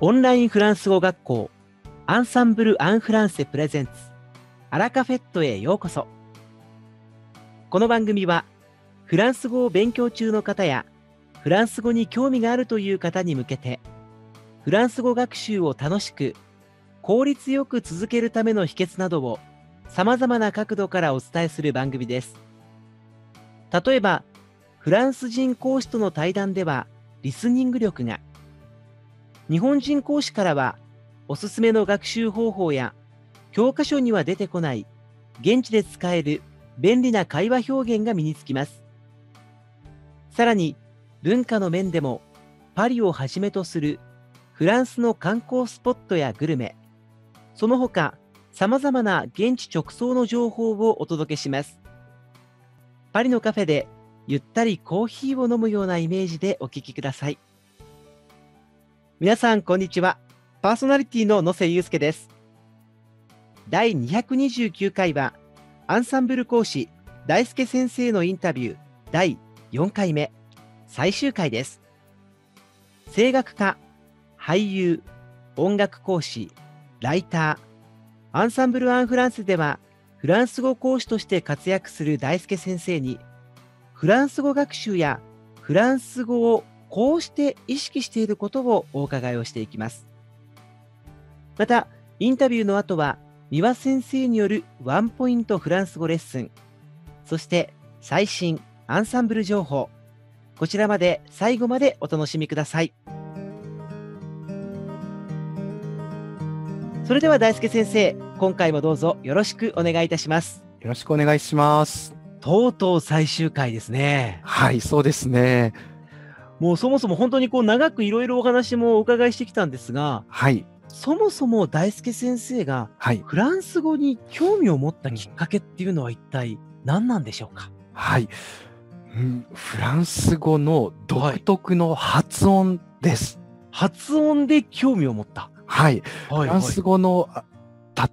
オンラインフランス語学校アンサンブル・アン・フランセプレゼンツアラカフェットへようこそ。この番組はフランス語を勉強中の方やフランス語に興味があるという方に向けてフランス語学習を楽しく効率よく続けるための秘訣などをさまざまな角度からお伝えする番組です。例えばフランス人講師との対談ではリスニング力が日本人講師からはおすすめの学習方法や教科書には出てこない現地で使える便利な会話表現が身につきます。さらに文化の面でもパリをはじめとするフランスの観光スポットやグルメその他さまざまな現地直送の情報をお届けします。パリのカフェでゆったりコーヒーを飲むようなイメージでお聞きください。皆さんこんにちは。パーソナリティの野瀬祐介です。第229回はアンサンブル講師大輔先生のインタビュー第4回目最終回です。声楽家俳優音楽講師ライターアンサンブル・アン・フランスではフランス語講師として活躍する大輔先生にフランス語学習やフランス語をこうして意識していることをお伺いをしていきます。またインタビューの後は三輪先生によるワンポイントフランス語レッスンそして最新アンサンブル情報こちらまで最後までお楽しみください。それでは大輔先生今回もどうぞよろしくお願いいたします。よろしくお願いします。とうとう最終回ですね。はいそうですねもうそもそも本当にこう長くいろいろお話もお伺いしてきたんですがはい。そもそも大輔先生がはい。フランス語に興味を持ったきっかけっていうのは一体何なんでしょうか、はい、うん、フランス語の独特の発音です。発音で興味を持った。はい、はフランス語のあ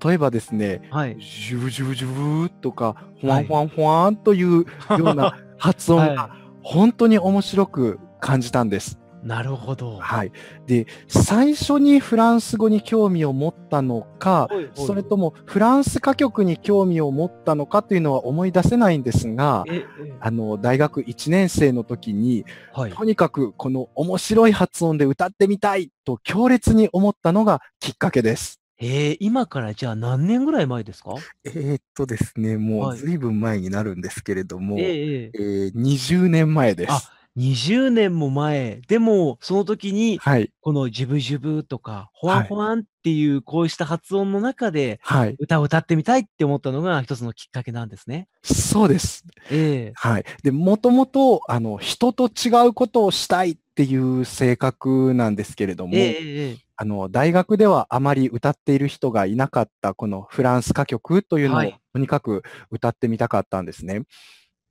例えばですねはい。ジュブジュブジュブとかほわんほわんほわんというような 発音がは本当に面白く感じたんです。い、なるほど。はい、で最初にフランス語に興味を持ったのかはいはいそれともフランス歌曲に興味を持ったのかというのは思い出せないんですがえ、えあの大学1年生の時にはい。とにかくこの面白い発音で歌ってみたいと強烈に思ったのがきっかけです。えー、今からじゃあ何年ぐらい前ですか？えーっとですね、もはいうずいぶん前になるんですけれども、えええええー20年前であす。20年も前。でも、その時に、はい、このジュブジュブとか、ホワンホワンっていうこうした発音の中で、はい、歌を歌ってみたいって思ったのが一つのきっかけなんですね。そうです。ええはい。で、もともと、あの、人と違うことをしたいっていう性格なんですけれども、ええええええあの、大学ではあまり歌っている人がいなかった、このフランス歌曲というのを、はいとにかく歌ってみたかったんですね。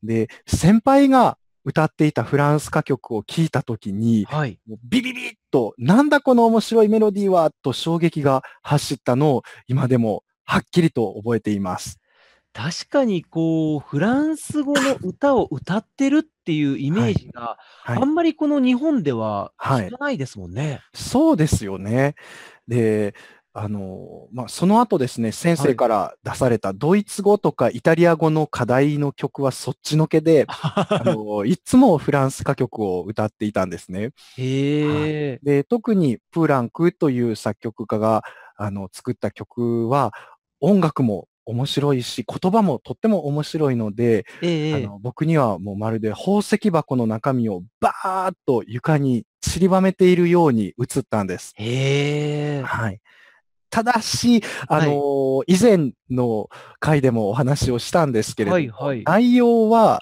で、先輩が歌っていたフランス歌曲を聴いたときに、はい。もうビビビッと、なんだこの面白いメロディーは、と衝撃が走ったのを、今でもはっきりと覚えています。確かにこう、フランス語の歌を歌ってるっていうイメージが、はいあ。んまりこの日本でははい聞かないですもんね。そうですよね。で、あの、まあ、その後ですね、先生から出されたドイツ語とかイタリア語の課題の曲はそっちのけで、あの、いつもフランス歌曲を歌っていたんですね。へえ。で、特にプーランクという作曲家が、あの、作った曲は、音楽も面白いし、言葉もとっても面白いので、ええあの僕にはもうまるで宝石箱の中身をバーッと床に散りばめているように映ったんです。へえ。はい。ただし、あの以前の回でもお話をしたんですけれども、はいはい内容は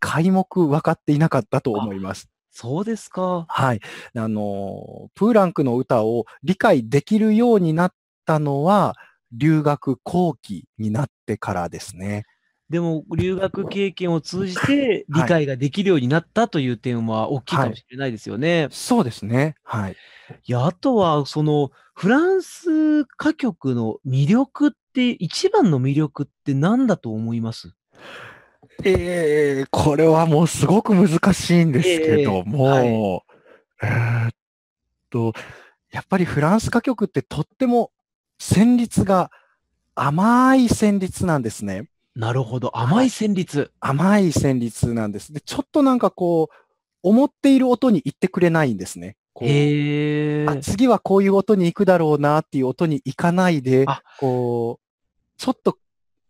皆目分かっていなかったと思います。そうですか。はい。あのプーランクの歌を理解できるようになったのは、留学後期になってからですね。でも、留学経験を通じて理解ができるようになったという点は大きいかもしれないですよね。そうですね。はい。いや、あとは、その、フランス歌曲の魅力って、一番の魅力って何だと思います？ええこれはもうすごく難しいんですけども、えーっと、やっぱりフランス歌曲ってとっても旋律が甘い旋律なんですね。なるほど。甘い旋律。甘い旋律なんです。で、ちょっとなんかこう、思っている音に言ってくれないんですね。こう。あ次はこういう音に行くだろうなっていう音に行かないであ、こう、ちょっと、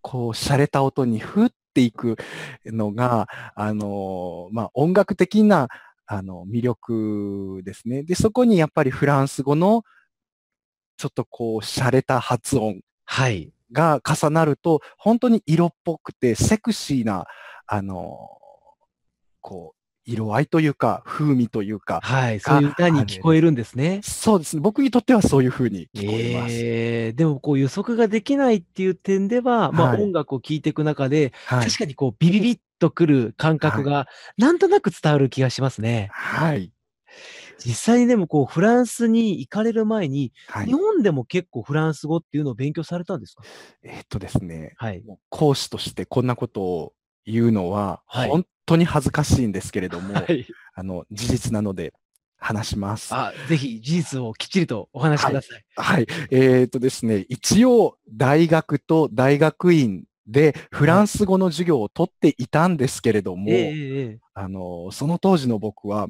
こう、洒落た音にふっていくのが、あの、まあ、音楽的な、あの、魅力ですね。で、そこにやっぱりフランス語の、ちょっとこう、洒落た発音はい。が重なると、本当に色っぽくて、セクシーな、あの、こう、色合いというか、風味というか、はい。そういう歌に聞こえるんですね。そうですね。僕にとってはそういう風に聞こえます。ええでもこう予測ができないっていう点では、まあはい音楽を聴いていく中で、はい。確かにこうビビビッとくる感覚がなんとなく伝わる気がしますね。はい。実際にでもこうフランスに行かれる前に、はい日。本でも結構フランス語っていうのを勉強されたんですか？えっとですね、はい。講師としてこんなことを言うのは、はい本当に恥ずかしいんですけれども、はい。あの、事実なので話します。あ、ぜひ事実をきっちりとお話しください。はい。えっ、とですね、一応、大学と大学院でフランス語の授業を取っていたんですけれども、ええええええあの、その当時の僕は、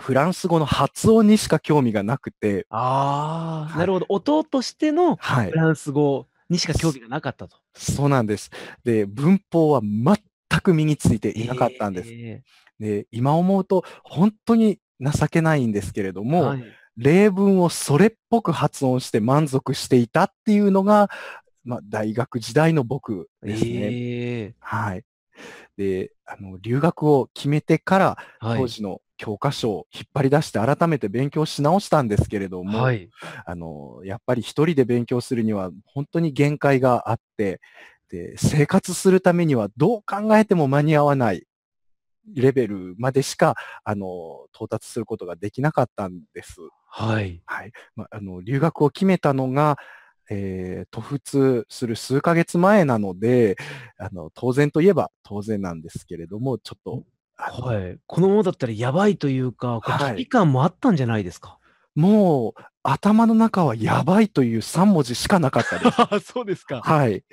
フランス語の発音にしか興味がなくて、ああ、はいなるほど。音としてのはいフ。ランス語にしか興味がなかったと。そうなんです。で、文法は全く身についていなかったんです。えで、今思うと本当に情けないんですけれども、えはい例文をそれっぽく発音して満足していたっていうのが、まあ、大学時代の僕ですね。ええはい。で、あの、留学を決めてから、はい当時の教科書を引っ張り出して改めて勉強し直したんですけれども、はい。あの、やっぱり一人で勉強するには本当に限界があって、で、生活するためにはどう考えても間に合わないレベルまでしか、あの、到達することができなかったんです。はい。はい。まあ、あの、留学を決めたのが、えー、する数ヶ月前なので、あの、当然といえば当然なんですけれども、ちょっと、はい。このままだったらやばいというか、危機感もあったんじゃないですか？もう、頭の中はやばいという3文字しかなかったです。そうですか。はい。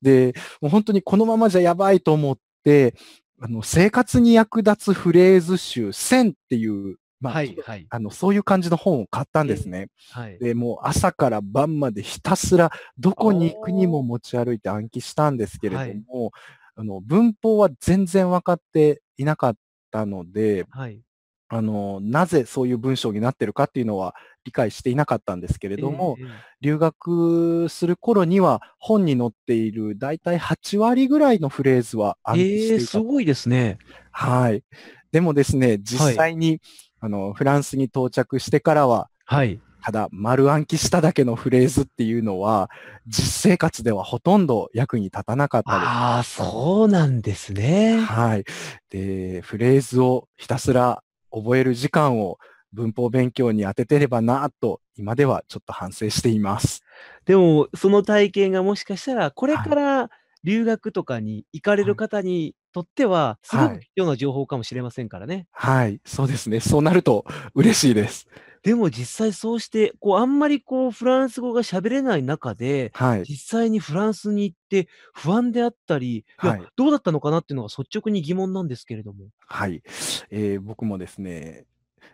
で、もう本当にこのままじゃやばいと思って、あの、生活に役立つフレーズ集1000っていう、まあ、はい、はい、あの、そういう感じの本を買ったんですね。はい。で、もう朝から晩までひたすらどこに行くにも持ち歩いて暗記したんですけれども、あの、文法は全然分かっていなかったので、はい。あの、なぜそういう文章になってるかっていうのは理解していなかったんですけれども、ええええ留学する頃には本に載っているだいたい8割ぐらいのフレーズは暗記しええていた。すごいですね。はい。でもですね、実際に、あの、フランスに到着してからは、はい。ただ丸暗記しただけのフレーズっていうのは、実生活ではほとんど役に立たなかったです。ああ、そうなんですね。はい。で、フレーズをひたすら覚える時間を文法勉強に当ててればなと、今ではちょっと反省しています。でも、その体験がもしかしたら、これから留学とかに行かれる方にとっては、すごくはい必要な情報かもしれませんからね。はい。そうですね。そうなると嬉しいです。でも実際そうして、こう、あんまりこう、フランス語が喋れない中で、はい。実際にフランスに行って不安であったり、いや、はいどうだったのかなっていうのが率直に疑問なんですけれども。はい。えー僕もですね、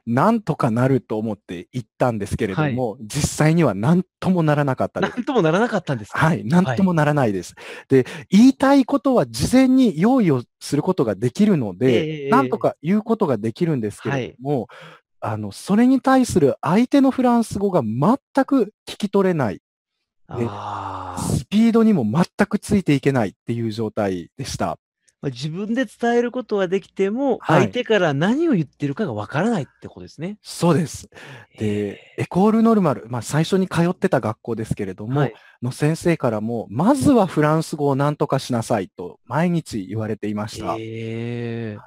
なんとかなると思って行ったんですけれども、実際には何ともならなかったなです。んともならなかったんですか？はい。なんともならないです。で、言いたいことは事前に用意をすることができるので、ええなんとか言うことができるんですけれども、あの、それに対する相手のフランス語が全く聞き取れない。スピードにも全くついていけないっていう状態でした。まあ、自分で伝えることはできても、はい相手から何を言ってるかがわからないってことですね。そうです。で、エコールノルマル、まあ最初に通ってた学校ですけれども、はいの先生からも、まずはフランス語を何とかしなさいと毎日言われていました。ええ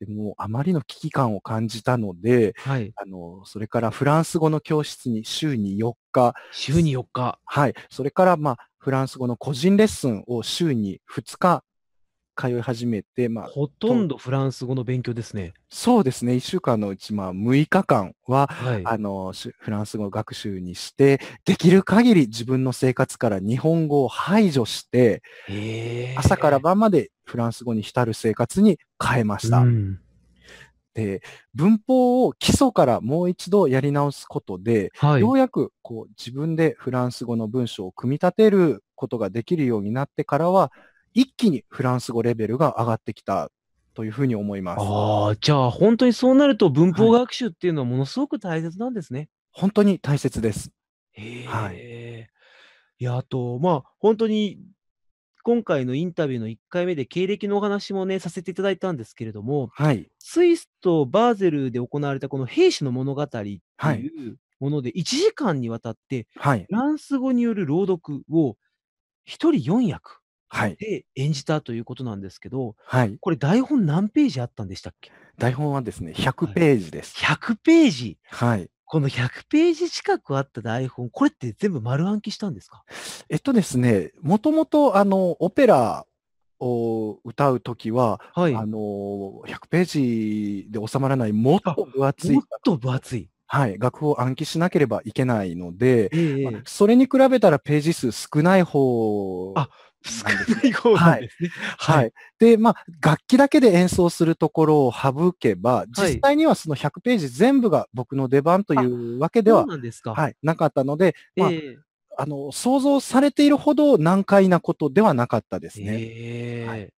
でもうあまりの危機感を感じたので、はい。あの、それからフランス語の教室に週に4日、週に4日。はい。それからまあ、フランス語の個人レッスンを週に2日通い始めて、まあ、ほとんどフランス語の勉強ですね。そうですね。1週間のうち、まあ、6日間は、はい。あの、しフランス語学習にして、できる限り自分の生活から日本語を排除して。朝から晩までフランス語に浸る生活に変えました。うんで、文法を基礎からもう一度やり直すことで、はい。ようやくこう自分でフランス語の文章を組み立てることができるようになってからは、一気にフランス語レベルが上がってきたというふうに思います。ああ、じゃあ本当にそうなると文法学習っていうのはものすごく大切なんですね。本当に大切です。へえ。はいいや、あと、まあ、本当に今回のインタビューの1回目で経歴のお話もね、させていただいたんですけれども、はい。スイスとバーゼルで行われたこの兵士の物語っていうはいもので、1時間にわたってはい。フランス語による朗読を1人4役はい。で演じたということなんですけど、はい。これ台本何ページあったんでしたっけ？台本はですね、100ページです。?100 ページ。はい。この100ページ近くあった台本、これって全部丸暗記したんですか？えっとですね、もともとあの、オペラを歌うときは、はい。あもの、100ページで収まらないもっと分厚いっ、と分厚い。はい、楽譜を暗記しなければいけないので、ええまあそれに比べたらページ数少ない方あ少ない方なんですね。はい。で、まあ、楽器だけで演奏するところを省けば、実際にはその100ページ全部が僕の出番というわけでは。はい、なかったので、まあ、え。えあの、想像されているほど難解なことではなかったですね。ええ。はい。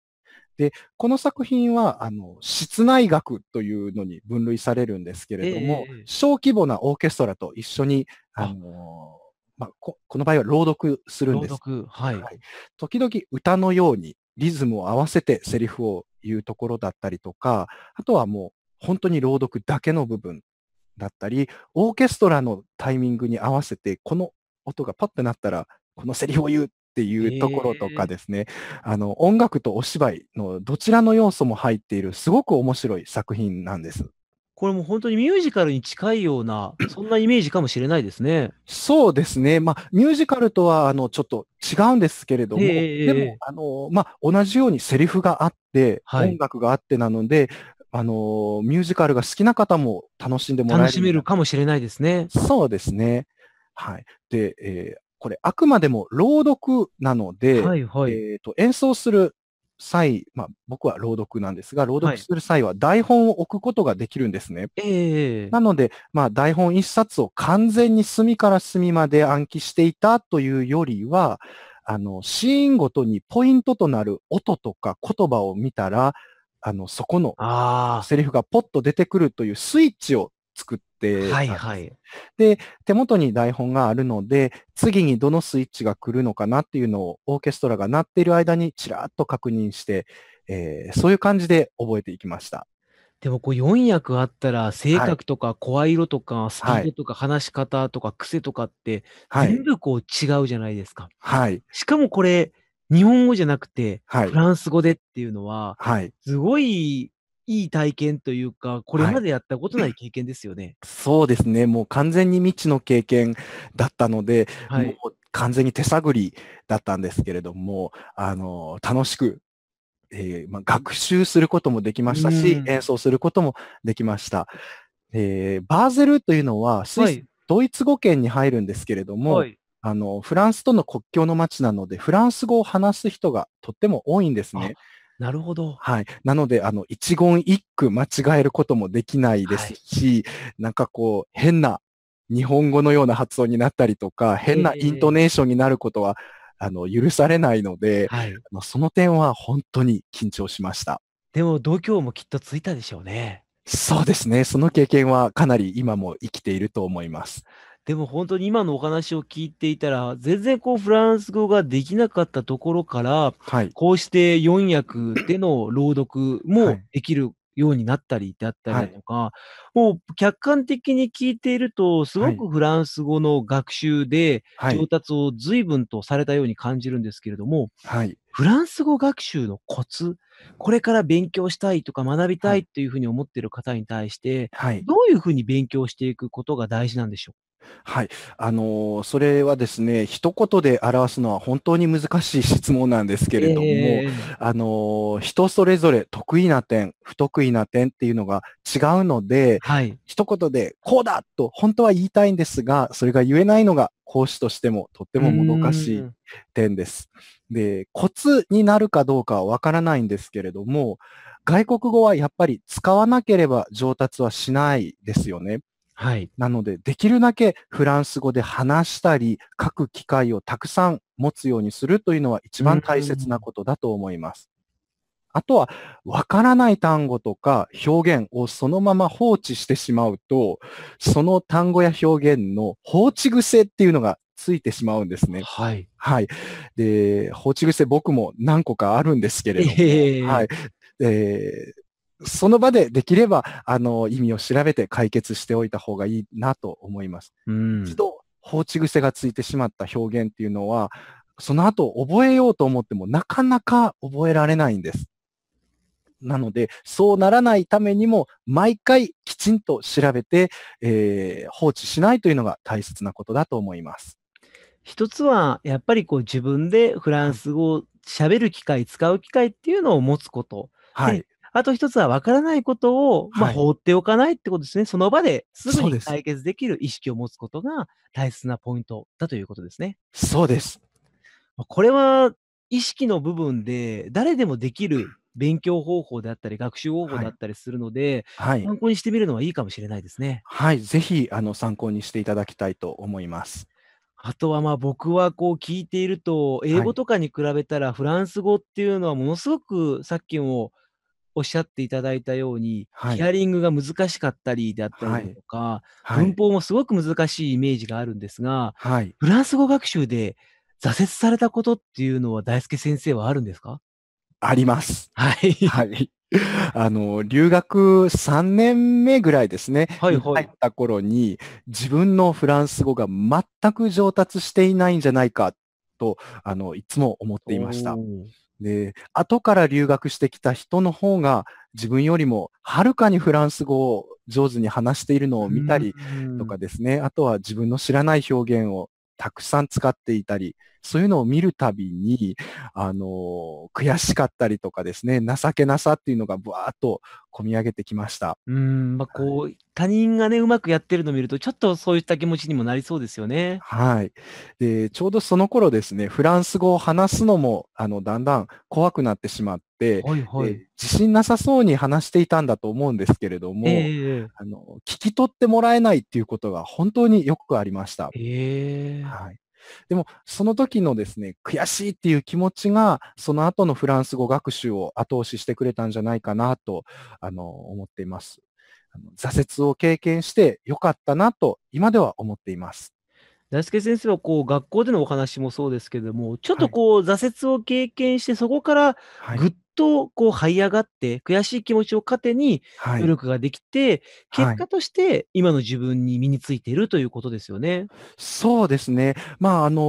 この作品は、あの、室内楽というのに分類されるんですけれども、ええ。小規模なオーケストラと一緒に、あ。あの、まあこ、この場合は朗読するんです。朗読、はい。はい時々歌のようにリズムを合わせてセリフを言うところだったりとか、あとはもう本当に朗読だけの部分だったり、オーケストラのタイミングに合わせて、この音がパッてなったら、このセリフを言うっていうところとかですね、あの、音楽とお芝居のどちらの要素も入っている、すごく面白い作品なんです。これも本当にミュージカルに近いような、そんなイメージかもしれないですね。そうですね。まあ、ミュージカルとは、あの、ちょっと違うんですけれども、ええでも、あの、まあ、同じようにセリフがあって、はい音楽があってなので、あの、ミュージカルが好きな方も楽しんでもらえる。楽しめるかもしれないですね。そうですね。はい。で、えーこれ、あくまでも朗読なので、はいはい。えっと、演奏する際、まあ、僕は朗読なんですが、朗はい。読する際は台本を置くことができるんですね。ええなので、まあ、台本一冊を完全に隅から隅まで暗記していたというよりは、あの、シーンごとにポイントとなる音とか言葉を見たら、あの、そこのあ。セリフがポッと出てくるというスイッチを作って、あ、はいはい。手元に台本があるので、次にどのスイッチが来るのかなっていうのをオーケストラが鳴っている間にちらっと確認して、えーそういう感じで覚えていきました。でもこう4役あったら、性格とか声色とか、スピードとか話し方とか癖とかって、はい全。部こう違うじゃないですか。はい。しかもこれ、日本語じゃなくて、はいフ。ランス語でっていうのは、はい。すごいいい体験というか、これまでやったことない 経験ですよね。そうですね。もう完全に未知の経験だったので、はい。もう完全に手探りだったんですけれども、あの、楽しく、えーまあ、学習することもできましたしう、ん演奏することもできました。えーバーゼルというのは、スイス、はい。ドイツ語圏に入るんですけれども、はい。あの、フランスとの国境の街なので、フランス語を話す人がとっても多いんですね。なるほど。はい。なので、あの、一言一句間違えることもできないですし、なんかこう、変な日本語のような発音になったりとか、変なええイントネーションになることは、あの、許されないので、はい。その点は本当に緊張しました。でも度胸もきっとついたでしょうね。そうですね。その経験はかなり今も生きていると思います。でも本当に今のお話を聞いていたら、全然こうフランス語ができなかったところから、はい。こうして4役での朗読はもいできるようになったりであったりだとか、もう客観的に聞いていると、すごはいくフランス語の学習で上はい。達を随分とされたように感じるんですけれども、はい。フランス語学習のコツ、これから勉強したいとか学びたはいいというふうに思っている方に対して、はい。どういうふうに勉強していくことが大事なんでしょはい。あのー、それはですね、一言で表すのは本当に難しい質問なんですけれども、えー、あのー、人それぞれ得意な点、不得意な点っていうのが違うので、はい、一言でこうだと本当は言いたいんですが、それが言えないのが講師としてもとってももどかしい点です。で、コツになるかどうかはわからないんですけれども、外国語はやっぱり使わなければ上達はしないですよね。はい。なので、できるだけフランス語で話したり、書く機会をたくさん持つようにするというのは一番大切なことだと思います。あとは、わからない単語とか表現をそのまま放置してしまうと、その単語や表現の放置癖っていうのがついてしまうんですね。はい。はい。で、放置癖僕も何個かあるんですけれども、えー、はい。えーその場でできれば、あの、意味を調べて解決しておいた方がいいなと思います。うん、一度放置癖がついてしまった表現っていうのは、その後覚えようと思ってもなかなか覚えられないんです。なので、そうならないためにも、毎回きちんと調べて、えー、放置しないというのが大切なことだと思います。一つは、やっぱりこう自分でフランス語を喋る機会、使う機会っていうのを持つこと。はい。あと一つは分からないことを、まあ、放っておかないってことですね。その場ですぐに解決できる意識を持つことが大切なポイントだということですね。そうです。これは意識の部分で誰でもできる勉強方法であったり、学習方法だったりするので、はい、参考にしてみるのはいいかもしれないですね。はい、ぜひあの参考にしていただきたいと思います。あとはまあ僕はこう聞いていると、英語とかに比べたらフランス語っていうのはものすごくさっきもおっしゃっていただいたように、はい、ヒアリングが難しかったりであったりとか、はい、文法もすごく難しいイメージがあるんですが、はい、フランス語学習で挫折されたことっていうのは大輔先生はあるんですか？あります。はい。はい。あの、留学3年目ぐらいですね。はいはい。入った頃に、自分のフランス語が全く上達していないんじゃないかと、あの、いつも思っていました。で、後から留学してきた人の方が自分よりもはるかにフランス語を上手に話しているのを見たりとかですね、あとは自分の知らない表現をたくさん使っていたり、そういうのを見るたびに、あの、悔しかったりとかですね、情けなさっていうのがぶわーっと込み上げてきました。うん、まあ、こう、はい、他人がね、うまくやってるのを見ると、ちょっとそういった気持ちにもなりそうですよね。はい。で、ちょうどその頃ですね、フランス語を話すのも、あの、だんだん怖くなってしまって、はいはい、自信なさそうに話していたんだと思うんですけれども、えー、あの聞き取ってもらえないっていうことが本当によくありました。えー、はい。でも、その時のですね、悔しいっていう気持ちが、その後のフランス語学習を後押ししてくれたんじゃないかなと、あの、思っています。挫折を経験してよかったなと、今では思っています。大輔先生はこう学校でのお話もそうですけども、ちょっとこう、挫折を経験して、そこからぐっとこう這い上がって、悔しい気持ちを糧に努力ができて、結果として今の自分に身についているということですよね。そうですね。まあ、あの、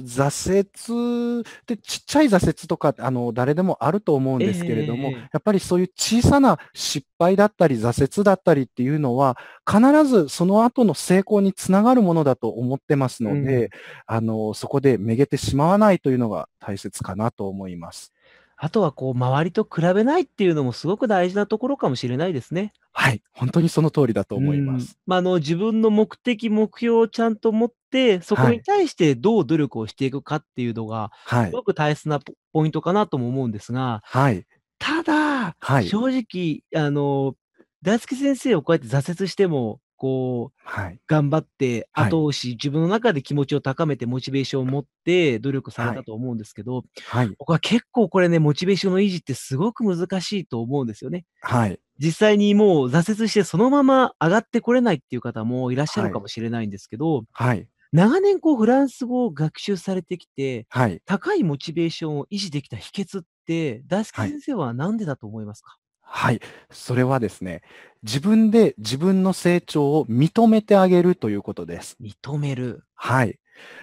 挫折ってちっちゃい挫折とか、あの、誰でもあると思うんですけれども、えー、やっぱりそういう小さな失敗だったり挫折だったりっていうのは、必ずその後の成功につながるものだと思ってますので、うん、あの、そこでめげてしまわないというのが大切かなと思います。あとはこう、周りと比べないっていうのもすごく大事なところかもしれないですね。はい、本当にその通りだと思います。まあ、あの、自分の目的、目標をちゃんと持って、そこに対してどう努力をしていくかっていうのが、はい。すごく大切なポイントかなとも思うんですが、はい。ただ、はい。正直、あの、大輔先生をこうやって挫折しても、こう、はい。頑張って後押し、自分の中で気持ちを高めてモチベーションを持って努力されたと思うんですけど、はい。僕は結構これね、モチベーションの維持ってすごく難しいと思うんですよね。はい。実際にもう挫折してそのまま上がってこれないっていう方もいらっしゃるかもしれないんですけど、はい。長年こうフランス語を学習されてきて、はい。高いモチベーションを維持できた秘訣って、大輔先生は何でだと思いますか？はい。それはですね、自分で自分の成長を認めてあげるということです。認める。はい。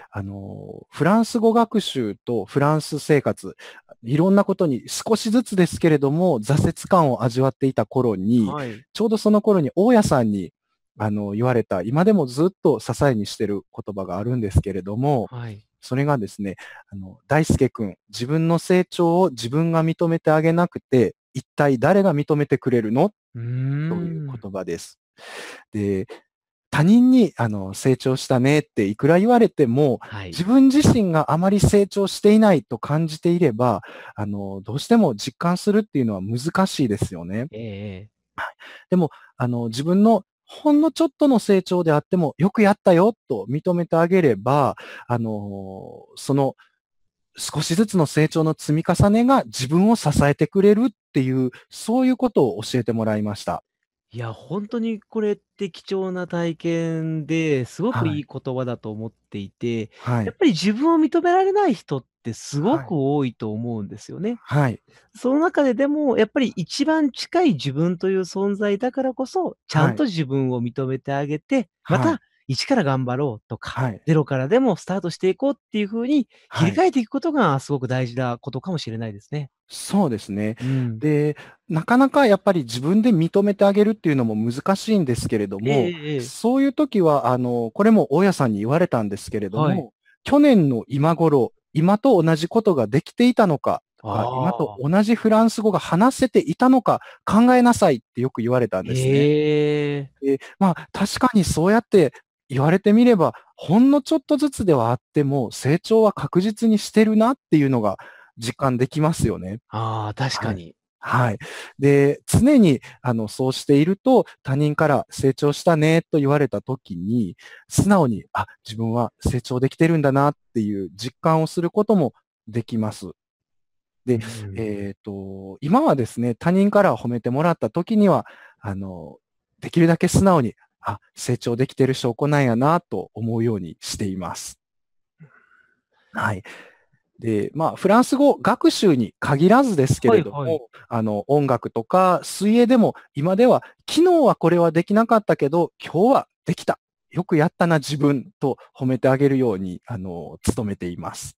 あの、フランス語学習とフランス生活、いろんなことに少しずつですけれども、挫折感を味わっていた頃に、はい、ちょうどその頃に大家さんにあの、言われた、今でもずっと支えにしてる言葉があるんですけれども、はい。それがですね、あの、大輔くん、自分の成長を自分が認めてあげなくて、一体誰が認めてくれるの？というん言葉です。で、他人に、あの、成長したねっていくら言われても、はい。自分自身があまり成長していないと感じていれば、あの、どうしても実感するっていうのは難しいですよね。ええあの、自分のほんのちょっとの成長であっても、よくやったよと認めてあげれば、あの、その少しずつの成長の積み重ねが自分を支えてくれるっていう、そういうことを教えてもらいました。いや、本当にこれって貴重な体験で、すごくはいいい言葉だと思っていて、はい。やっぱり自分を認められない人ってすごはいく多いと思うんですよね。はい。その中ででも、やっぱり一番近い自分という存在だからこそ、ちゃんと自分を認めてあげて、まはいた一から頑張ろうとか、はい。ゼロからでもスタートしていこうっていう風に切はい。り替えていくことがすごく大事なことかもしれないですね。そうですね。うん。で、なかなかやっぱり自分で認めてあげるっていうのも難しいんですけれども、ええええええ。そういう時は、あの、これも大家さんに言われたんですけれども、はい。去年の今頃、今と同じことができていたのか、とか今と。同じフランス語が話せていたのか考えなさいってよく言われたんですね。へえ。で、まあ確かにそうやって言われてみれば、ほんのちょっとずつではあっても成長は確実にしてるなっていうのが実感できますよね。ああ、確かはい。に。はい。で、常に、あの、そうしていると、他人から成長したねと言われたときに、素直に、あ、自分は成長できてるんだなっていう実感をすることもできます。で、うん。えっと、今はですね、他人から褒めてもらったときには、あの、できるだけ素直に、あ、成長できてる証拠なんやなと思うようにしています。はい。で、まあ、フランス語学習に限らずですけはいはい。れども、あの、音楽とか水泳でも今では、昨日はこれはできなかったけど、今日はできた。よくやったな、自分と褒めてあげるように、あの、努めています。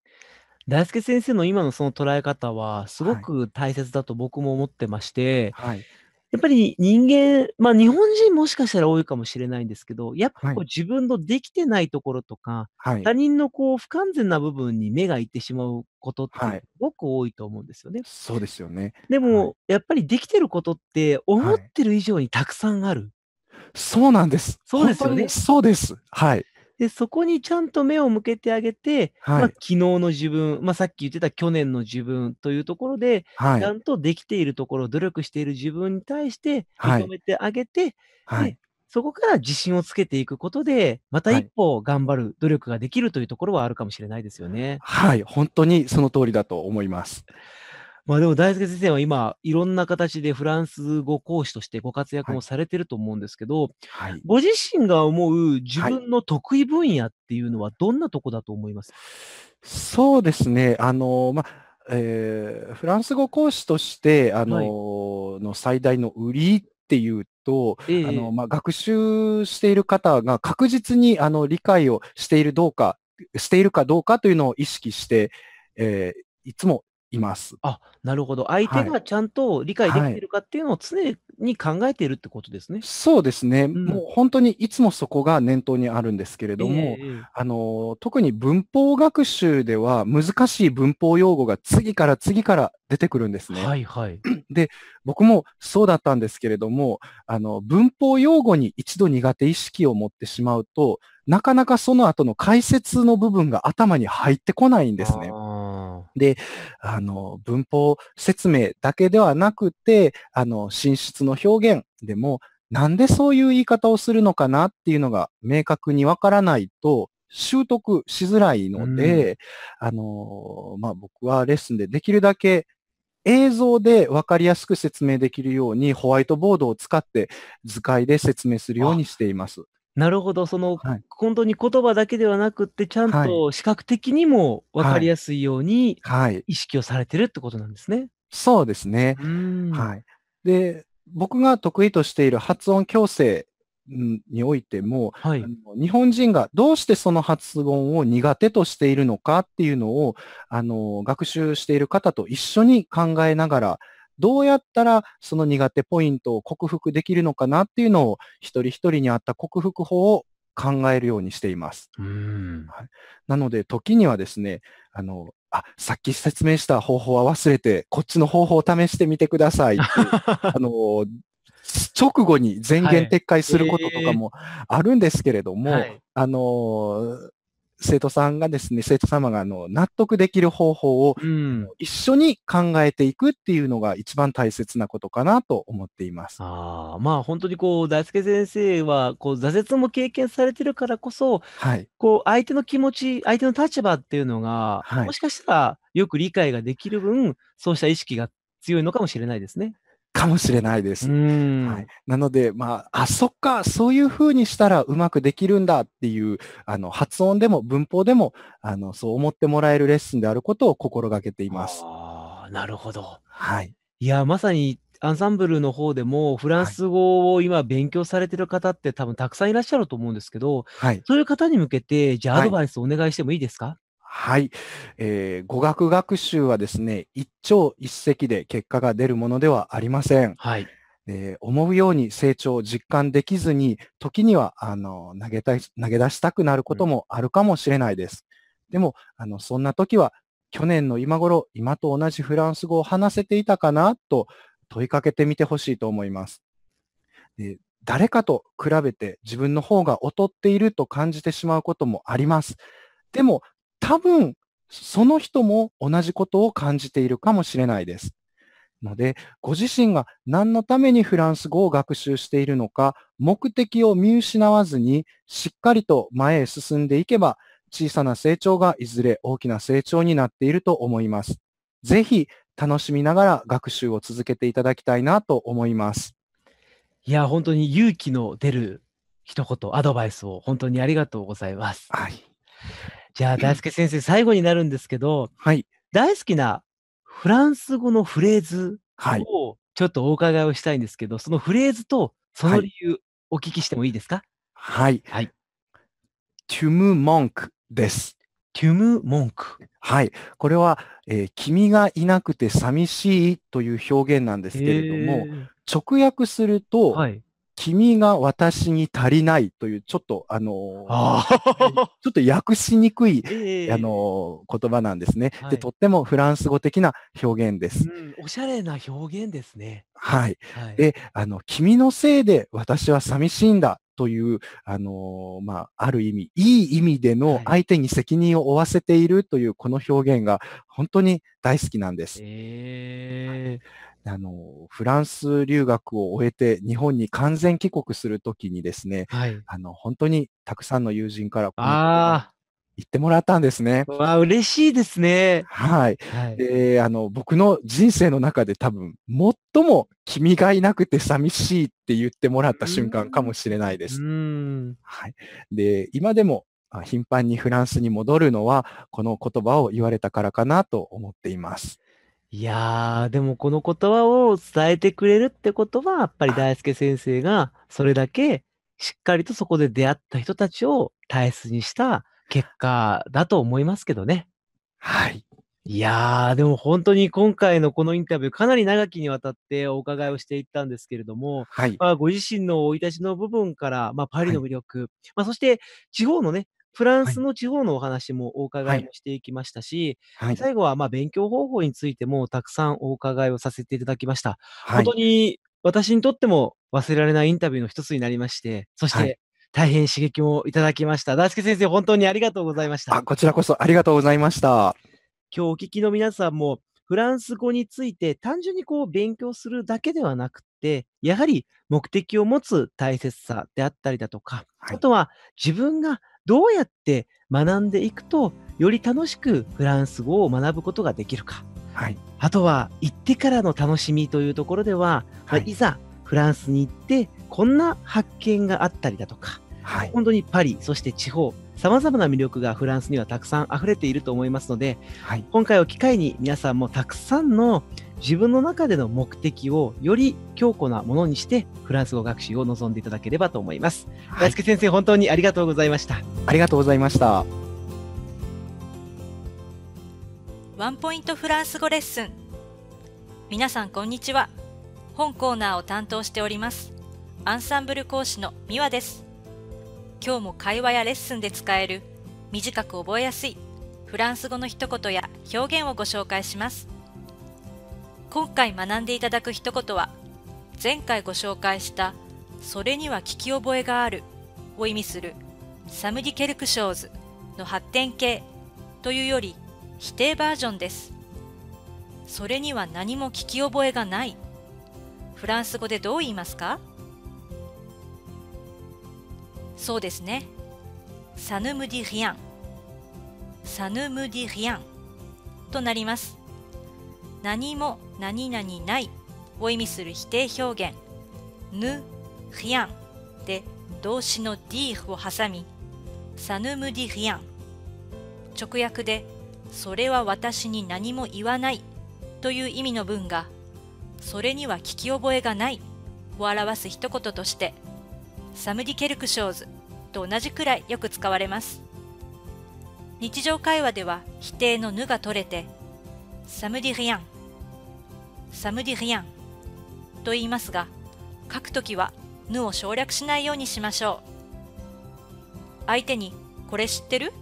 大輔先生の今のその捉え方は、すごはい。く大切だと僕も思ってまして、はい。やっぱり人間、まあ日本人もしかしたら多いかもしれないんですけど、やっぱはい。こう自分のできてないところとか、はい。他人のこう不完全な部分に目がいってしまうことってはい。すごく多いと思うんですよね。そうですよね。ではい。も、やっぱりできてることって思っはい。てる以上にたくさんある。そうなんです。そうですよね。そうです。はい。で、そこにちゃんと目を向けてあげて、まあ、はい。昨日の自分、まあ、さっき言ってた去年の自分というところで、はい。ちゃんとできているところ、努力している自分に対してはい。認めてあげて、で、はい。そこから自信をつけていくことで、またはい。一歩頑張る努力ができるというところはあるかもしれないですよね。はい。本当にその通りだと思います。まあ、でも大輔先生は今、いろんな形でフランス語講師としてご活躍はい。もされてると思うんですけど、はい。ご自身が思う自はい。分の得意分野っていうのはどんなとこだと思います？か？そうですね。あの、ま、えーフランス語講師として、あはい。の、の最大の売りっていうと、あの、ええええ。ま、学習している方が確実に、あの、理解をしているどうかしているかどうかというのを意識して、えーいつもいます。あ、なるほど。相手はい。がちゃんと理解できはい。てるかっていうのを常に考えているってことですね。そうですね。うん。もう本当にいつもそこが念頭にあるんですけれええども、ええ。あの、特に文法学習では難しい文法用語が次から次から出てくるんですね。はいはい。で、僕もそうだったんですけれども、あの、文法用語に一度苦手意識を持ってしまうと、なかなかその後の解説の部分が頭に入ってこないんですね。で、あの、文法説明だけではなくて、あの、進出の表現でも、なんでそういう言い方をするのかなっていうのが明確にわからないと、習得しづらいうのん。で、あの、まあ、僕はレッスンでできるだけ映像でわかりやすく説明できるように、ホワイトボードを使って図解で説明するようあ、にしています。なるほど。その、はい。ほんとに言葉だけではなくって、ちゃんはい。と視覚的にも分かはい。りやすいようにはい。意識をされてるってことなんですね。そうですね。はい。で、僕が得意としている発音矯正、ん、においても、はい。日本人がどうしてその発音を苦手としているのかっていうのを、あの、学習している方と一緒に考えながら、どうやったらその苦手ポイントを克服できるのかなっていうのを一人一人に合った克服法を考えるようにしています。うん。はい、なので、時にはですね、あの、あ、さっき説明した方法は忘れて、こっちの方法を試してみてくださいって、あの、直後に全言撤回することとかもあるんですけれども、はい、あの、生徒さんがですね、生徒様があの納得できる方法を、一緒に考えていくっていうのが一番大切なことかなと思っています。ああ、まあ本当にこう、大輔先生は、こう、挫折も経験されてるからこそ、はい。こう、相手の気持ち、相手の立場っていうのが、はい、もしかしたらよく理解ができる分、そうした意識が強いのかもしれないですね。かもしれないです。はい、なので、まあ、あ、そっか、そういうふうにしたらうまくできるんだっていう、あの、発音でも文法でも、あの、そう思ってもらえるレッスンであることを心がけています。ああ、なるほど。はい。いや、まさにアンサンブルの方でも、フランス語を今勉強されてる方って多分たくさんいらっしゃると思うんですけど、はい。そういう方に向けて、じゃあアドバイスお願いしてもいいですか？はい。えー、語学学習はですね、一朝一夕で結果が出るものではありません。はい。えー、思うように成長を実感できずに、時には、あの、投げたい、投げ出したくなることもあるかもしれないです。うん、でも、あの、そんな時は、去年の今頃、今と同じフランス語を話せていたかなと問いかけてみてほしいと思います。で誰かと比べて自分の方が劣っていると感じてしまうこともあります。でも、多分、その人も同じことを感じているかもしれないです。ので、ご自身が何のためにフランス語を学習しているのか、目的を見失わずに、しっかりと前へ進んでいけば、小さな成長がいずれ大きな成長になっていると思います。ぜひ、楽しみながら学習を続けていただきたいなと思います。いや、本当に勇気の出る一言、アドバイスを本当にありがとうございます。はい。じゃあ、大輔先生、最後になるんですけど、はい。大好きなフランス語のフレーズはい。をちょっとお伺いをしたいんですけど、そのフレーズとその理由、お聞きしてもいいですか？はい。はい。トゥムモンクです。トゥムモンク。はい。これは、えー君がいなくて寂しいという表現なんですけれども、直訳すると、はい。君が私に足りないという、ちょっと、あのあちょっと訳しにくい、えあの言葉なんですね、はいで。とってもフランス語的な表現です。うん、おしゃれな表現ですね。はい。はい。で、あの、君のせいで私は寂しいんだという、あのまあ、ある意味、いい意味での相手に責任を負わせているというこの表現が本当に大好きなんです。えーあの、フランス留学を終えて日本に完全帰国するときにですね、はい。あの、本当にたくさんの友人からこのあ言ってもらったんですね。あ、わあ、嬉しいですね。はい。はい。で、あの、僕の人生の中で多分、最も君がいなくて寂しいって言ってもらった瞬間かもしれないでうす。ん。はい。で、今でもあ頻繁にフランスに戻るのは、この言葉を言われたからかなと思っています。いやー、でもこの言葉を伝えてくれるってことは、やっぱり大輔先生がそれだけしっかりとそこで出会った人たちを大切にした結果だと思いますけどね。はい。いやー、でも本当に今回のこのインタビュー、かなり長きにわたってお伺いをしていったんですけれども、はい。まあ、ご自身の生い立ちの部分から、まあ、パリはい。の魅力、まあ、そして地方のね、フランはい。スの地方のお話もお伺はい。していきましたし、はい。最後は、ま、勉強方法についてもたくさんお伺いをさせていただきました。ほんとはい。に私にとっても忘れられないインタビューの一つになりまして、そしはい。て大変刺激もいただきました。大輔先生、本当にありがとうございました。あ、こちらこそありがとうございました。今日お聞きの皆さんも、フランス語について単純にこう勉強するだけではなくって、やはり目的を持つ大切さであったりだとか、はい。あとは自分がどうやって学んでいくと、より楽しくフランス語を学ぶことができるか。はい。あとは行ってからの楽しみというところでは、まあ、はい。いざフランスに行って、こんな発見があったりだとか、はい。本当にパリ、そして地方、様々な魅力がフランスにはたくさん溢れていると思いますので、はい。今回を機会に皆さんもたくさんの自分の中での目的をより強固なものにしてフランス語学習を望んでいただければと思います。はい。大輔先生、本当にありがとうございました。ありがとうございました。ワンポイントフランス語レッスン皆さんこんにちは本コーナーを担当しておりますアンサンブル講師のミワです今日も会話やレッスンで使える短く覚えやすいフランス語の一言や表現をご紹介します今回学んでいただく一言は前回ご紹介したそれには聞き覚えがあるを意味するサムディケルクショーズの発展形というより否定バージョンです。それには何も聞き覚えがない。フランス語でどう言いますか？そうですね。サヌムディリアンサヌムディリアンとなります。何も何々ないを意味する否定表現。ヌ・リアンで動詞のディーを挟みサヌムディリアン直訳でそれは私に何も言わないという意味の文がそれには聞き覚えがないを表す一言としてサムディケルクショーズと同じくらいよく使われます。日常会話では否定のぬが取れてサムディリアンサムディリアンと言いますが書くときはぬを省略しないようにしましょう。相手にこれ知ってる？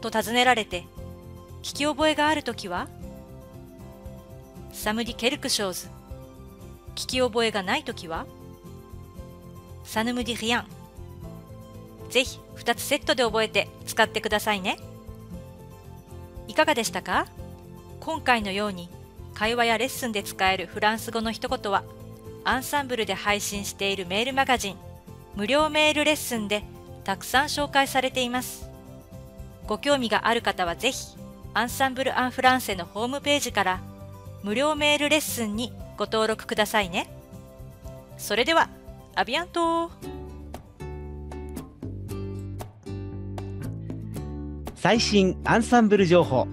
と尋ねられて聞き覚えがあるときは？サムディケルクショーズ。聞き覚えがないときは？サヌムディリアンぜひ2つセットで覚えて使ってくださいね。いかがでしたか？今回のように会話やレッスンで使えるフランス語の一言はアンサンブルで配信しているメールマガジン無料メールレッスンでたくさん紹介されています。ご興味がある方はぜひアンサンブル・アン・フランセのホームページから無料メールレッスンにご登録くださいね。それではアビアント最新アンサンブル情報。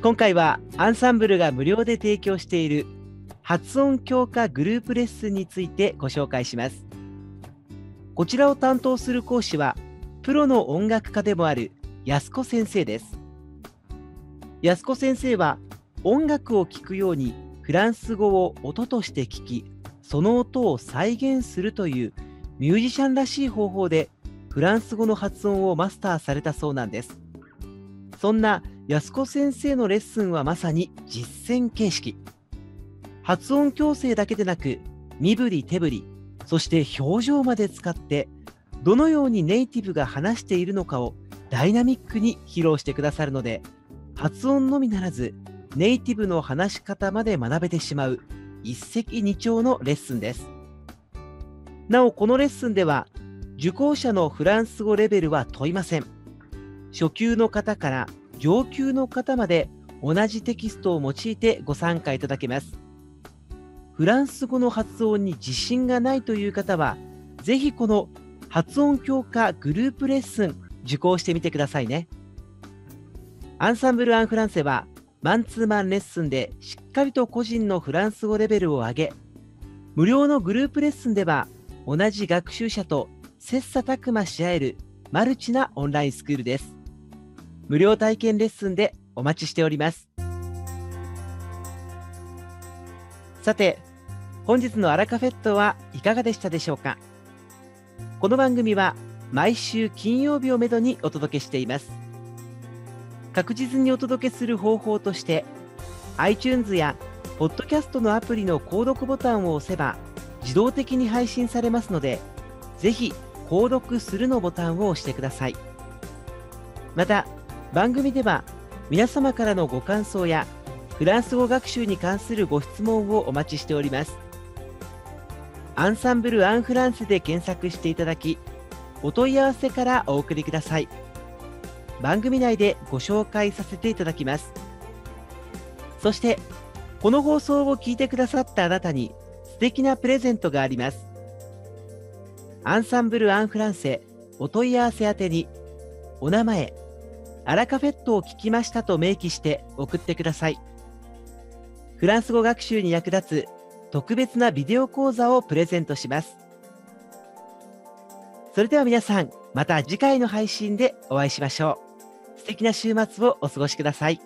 今回はアンサンブルが無料で提供している発音強化グループレッスンについてご紹介しますこちらを担当する講師はプロの音楽家でもある安子先生です安子先生は音楽を聴くようにフランス語を音として聞きその音を再現するというミュージシャンらしい方法でフランス語の発音をマスターされたそうなんです。そんな安子先生のレッスンはまさに実践形式。発音矯正だけでなく、身振り手振り、そして表情まで使って、どのようにネイティブが話しているのかをダイナミックに披露してくださるので、発音のみならず、ネイティブの話し方まで学べてしまう一石二鳥のレッスンです。なお、このレッスンでは、受講者のフランス語レベルは問いません。初級の方から上級の方まで同じテキストを用いてご参加いただけます。フランス語の発音に自信がないという方は、ぜひこの発音強化グループレッスン受講してみてくださいね。アンサンブル・アン・フランセはマンツーマンレッスンでしっかりと個人のフランス語レベルを上げ、無料のグループレッスンでは同じ学習者と切磋琢磨し合えるマルチなオンラインスクールです。無料体験レッスンでお待ちしております。さて、本日のアラカフェットはいかがでしたでしょうか？この番組は毎週金曜日をめどにお届けしています。確実にお届けする方法として iTunes や Podcast のアプリの購読ボタンを押せば自動的に配信されますのでぜひ購読するのボタンを押してください。また、番組では皆様からのご感想やフランス語学習に関するご質問をお待ちしております。アンサンブル・アン・フランスで検索していただき、お問い合わせからお送りください。番組内でご紹介させていただきます。そして、この放送を聞いてくださったあなたに素敵なプレゼントがあります。アンサンブル・アン・フランセお問い合わせ宛てにお名前、アラカフェットを聞きましたと明記して送ってください。フランス語学習に役立つ特別なビデオ講座をプレゼントします。それでは皆さん、また次回の配信でお会いしましょう。素敵な週末をお過ごしください。